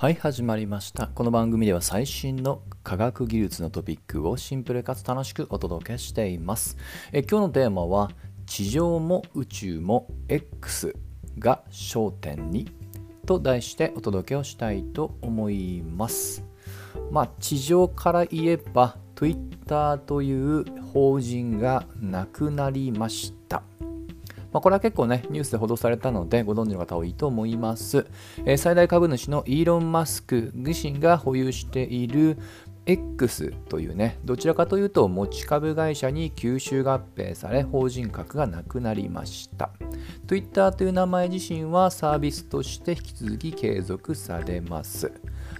はい始まりました。この番組では最新の科学技術のトピックをシンプルかつ楽しくお届けしています。え今日のテーマは地上も宇宙も X が焦点にと題してお届けをしたいと思います。まあ地上から言えば Twitter という法人がなくなりました。まあ、これは結構ね、ニュースで報道されたので、ご存知の方多いと思います。えー、最大株主のイーロン・マスク自身が保有している X というね、どちらかというと持ち株会社に吸収合併され、法人格がなくなりました。Twitter という名前自身はサービスとして引き続き継続されます。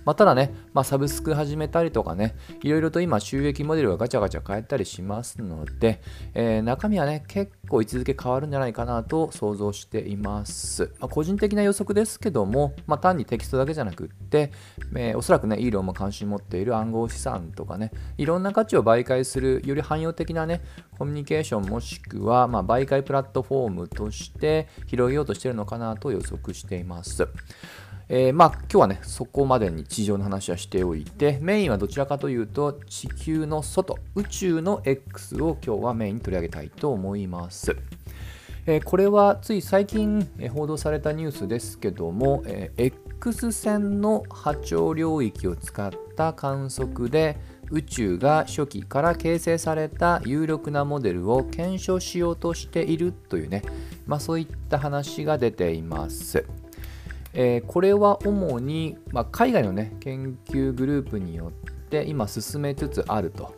まあ、ただね、まあ、サブスク始めたりとかね、いろいろと今収益モデルがガチャガチャ変えたりしますので、えー、中身はね、結構位置づけ変わるんじゃないかなと想像しています。まあ、個人的な予測ですけども、ま、単にテキストだけじゃなくって、えー、おそらくね、イーロンも関心持っている暗号資産とかね、いろんな価値を媒介する、より汎用的なね、コミュニケーションもしくは、ま、媒介プラットフォームとして広げようとしているのかなと予測しています。えー、まあ今日はね、そこまでに地上の話はしておいて、メインはどちらかというと、地球の外、宇宙の X を今日はメインに取り上げたいと思います。えー、これはつい最近、報道されたニュースですけども、えー、X 線の波長領域を使った観測で宇宙が初期から形成された有力なモデルを検証しようとしているというね、まあ、そういった話が出ています。えー、これは主に、まあ、海外の、ね、研究グループによって今進めつつあると。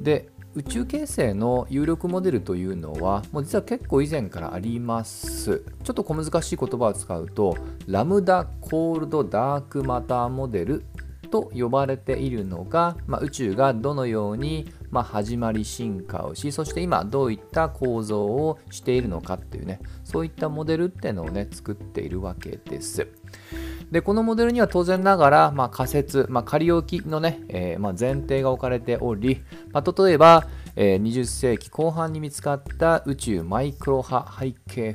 で宇宙形成の有力モデルというのはもう実は結構以前からあります。ちょっと小難しい言葉を使うとラムダコールドダークマターモデルと呼ばれているのが、まあ、宇宙がどのように、まあ、始まり進化をしそして今どういった構造をしているのかっていうねそういったモデルっていうのをね作っているわけです。でこのモデルには当然ながら、まあ、仮説、まあ、仮置きのね、えー、まあ、前提が置かれており、ま、例えば、えー、20世紀後半に見つかった宇宙マイクロ波背景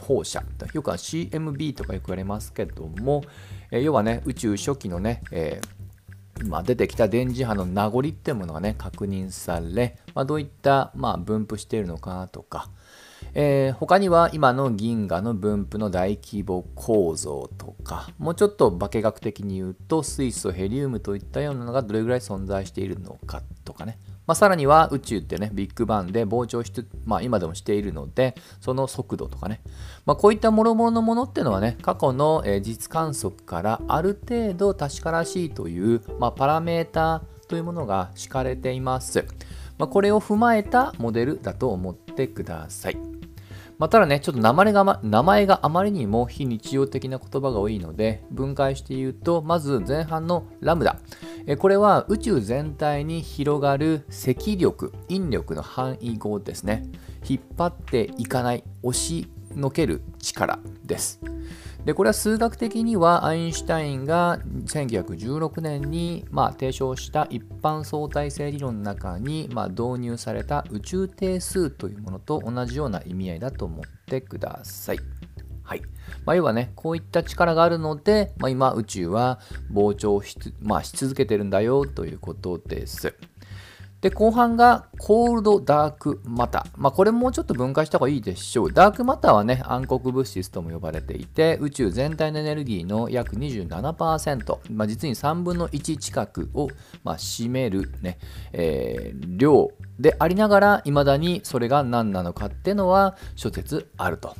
放射よくは CMB とかよく言われますけども、えー、要はね宇宙初期のね、えーまあ、出てきた電磁波の名残っていうものがね確認され、まあ、どういった、まあ、分布しているのかとか、えー、他には今の銀河の分布の大規模構造とかもうちょっと化学的に言うと水素ヘリウムといったようなのがどれぐらい存在しているのかとかね。まあ、さらには宇宙ってね、ビッグバンで膨張しまあ、今でもしているので、その速度とかね、まあ、こういったもろもろのものっていうのはね、過去の、え実観測からある程度確からしいという、まあ、パラメーターというものが敷かれています。まあ、これを踏まえたモデルだと思ってください。まあ、ただね、ちょっと名前が、ま、名前があまりにも非日常的な言葉が多いので、分解して言うと、まず前半のラムダ。えこれは宇宙全体に広がる積力、引力の範囲語ですね。引っ張っていかない、押しのける力です。でこれは数学的にはアインシュタインが1916年に、まあ、提唱した一般相対性理論の中に、まあ、導入された宇宙定数というものと同じような意味合いだと思ってください。はいまあ、要はね、こういった力があるので、まあ、今宇宙は膨張し,、まあ、し続けてるんだよということです。で、後半がコールドダークマター。まあ、これもちょっと分解した方がいいでしょう。ダークマターはね、暗黒物質とも呼ばれていて、宇宙全体のエネルギーの約27%、まあ、実に3分の1近くを、まあ、占めるね、えー、量でありながら、未だにそれが何なのかっていうのは諸説あると。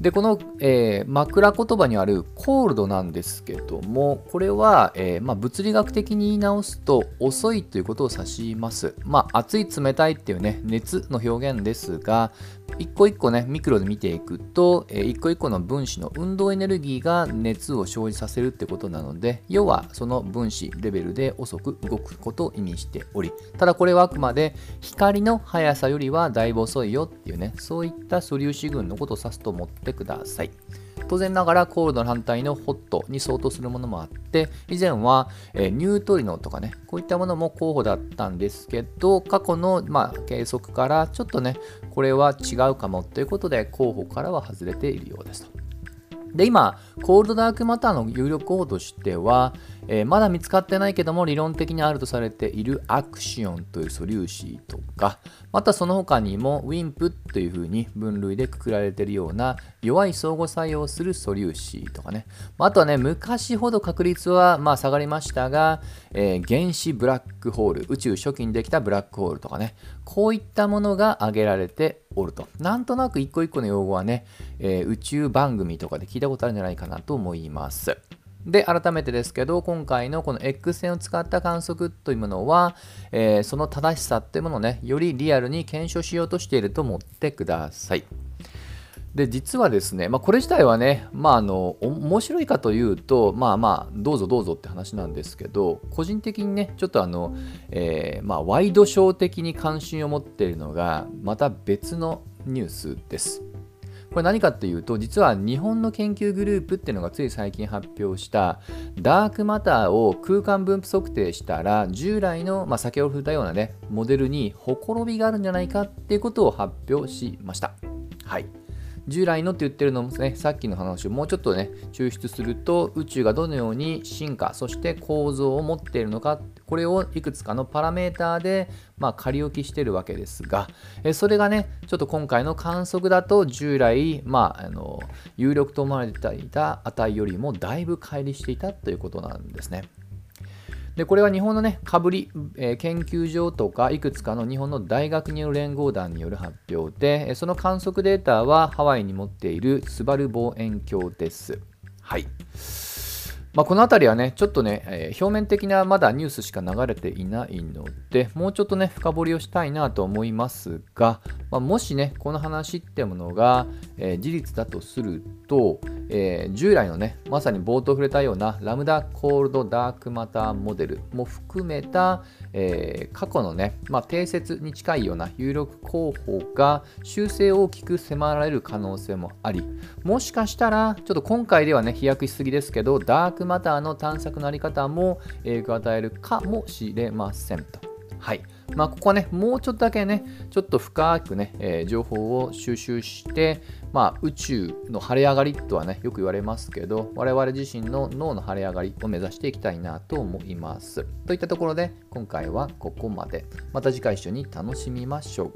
でこの、えー、枕言葉にあるコールドなんですけどもこれは、えー、まあ、物理学的に言い直すと遅いということを指します。まあ、熱い冷たいっていうね熱の表現ですが一個一個ねミクロで見ていくと、えー、一個一個の分子の運動エネルギーが熱を生じさせるってことなので要はその分子レベルで遅く動くことを意味しておりただこれはあくまで光の速さよりはだいぶ遅いよっていうねそういった素粒子群のことを指すと思ってください。当然ながらコールドの反対のホットに相当するものもあって以前は、えニュートリノとかねこういったものも候補だったんですけど過去の、まあ、計測からちょっとねこれは違うかもということで候補からは外れているようですと。で今コールドダークマターの有力候補としては、えー、まだ見つかってないけども理論的にあるとされているアクシオンという素粒子とかまたその他にもウィンプというふうに分類でくくられているような弱い相互作用する素粒子とかねあとはね昔ほど確率はま下がりましたが、えー、原子ブラックホール宇宙初期にできたブラックホールとかねこういったものが挙げられておるとなんとなく一個一個の用語はね、えー、宇宙番組とかで聞いたことあるんじゃないかなと思います。で、改めてですけど、今回のこの X 線を使った観測というものは、えー、その正しさっていうものをね、よりリアルに検証しようとしていると思ってください。で、実はですね、まあ、これ自体はね、まあ、あの、面白いかというと、まあまあ、どうぞどうぞって話なんですけど、個人的にね、ちょっとあの、えー、まあ、ワイドショー的に関心を持っているのが、また別のニュースです。これ何かっていうと実は日本の研究グループっていうのがつい最近発表したダークマターを空間分布測定したら従来の、まあ、先ほど触れたようなねモデルにほころびがあるんじゃないかっていうことを発表しました。はい従来のって言ってるのもね、さっきの話をもうちょっとね、抽出すると、宇宙がどのように進化、そして構造を持っているのか、これをいくつかのパラメーターで、まあ、仮置きしてるわけですが、えそれがね、ちょっと今回の観測だと、従来、まあ、あの有力と思われていた値よりもだいぶ乖離していたということなんですね。でこれは日本のね、かぶり、えー、研究所とかいくつかの日本の大学による連合団による発表で、その観測データはハワイに持っているスバル望遠鏡です。はい。まあ、この辺りはね、ちょっとね、えー、表面的なまだニュースしか流れていないので、もうちょっとね、深掘りをしたいなと思いますが、まあ、もしね、この話ってものが、えー、事実だとすると、えー、従来のね、まさに冒頭触れたようなラムダコールドダークマターモデルも含めた、えー、過去のね、まあ、定説に近いような有力候補が修正を大きく迫られる可能性もあり、もしかしたら、ちょっと今回ではね、飛躍しすぎですけど、ダークマターの探索のあり方も影響を与えるかもしれませんと。はい。まあ、ここはね、もうちょっとだけね、ちょっと深くね、えー、情報を収集して、まあ、宇宙の晴れ上がりとはね、よく言われますけど、我々自身の脳の晴れ上がりを目指していきたいなと思います。といったところで、今回はここまで。また次回一緒に楽しみましょう。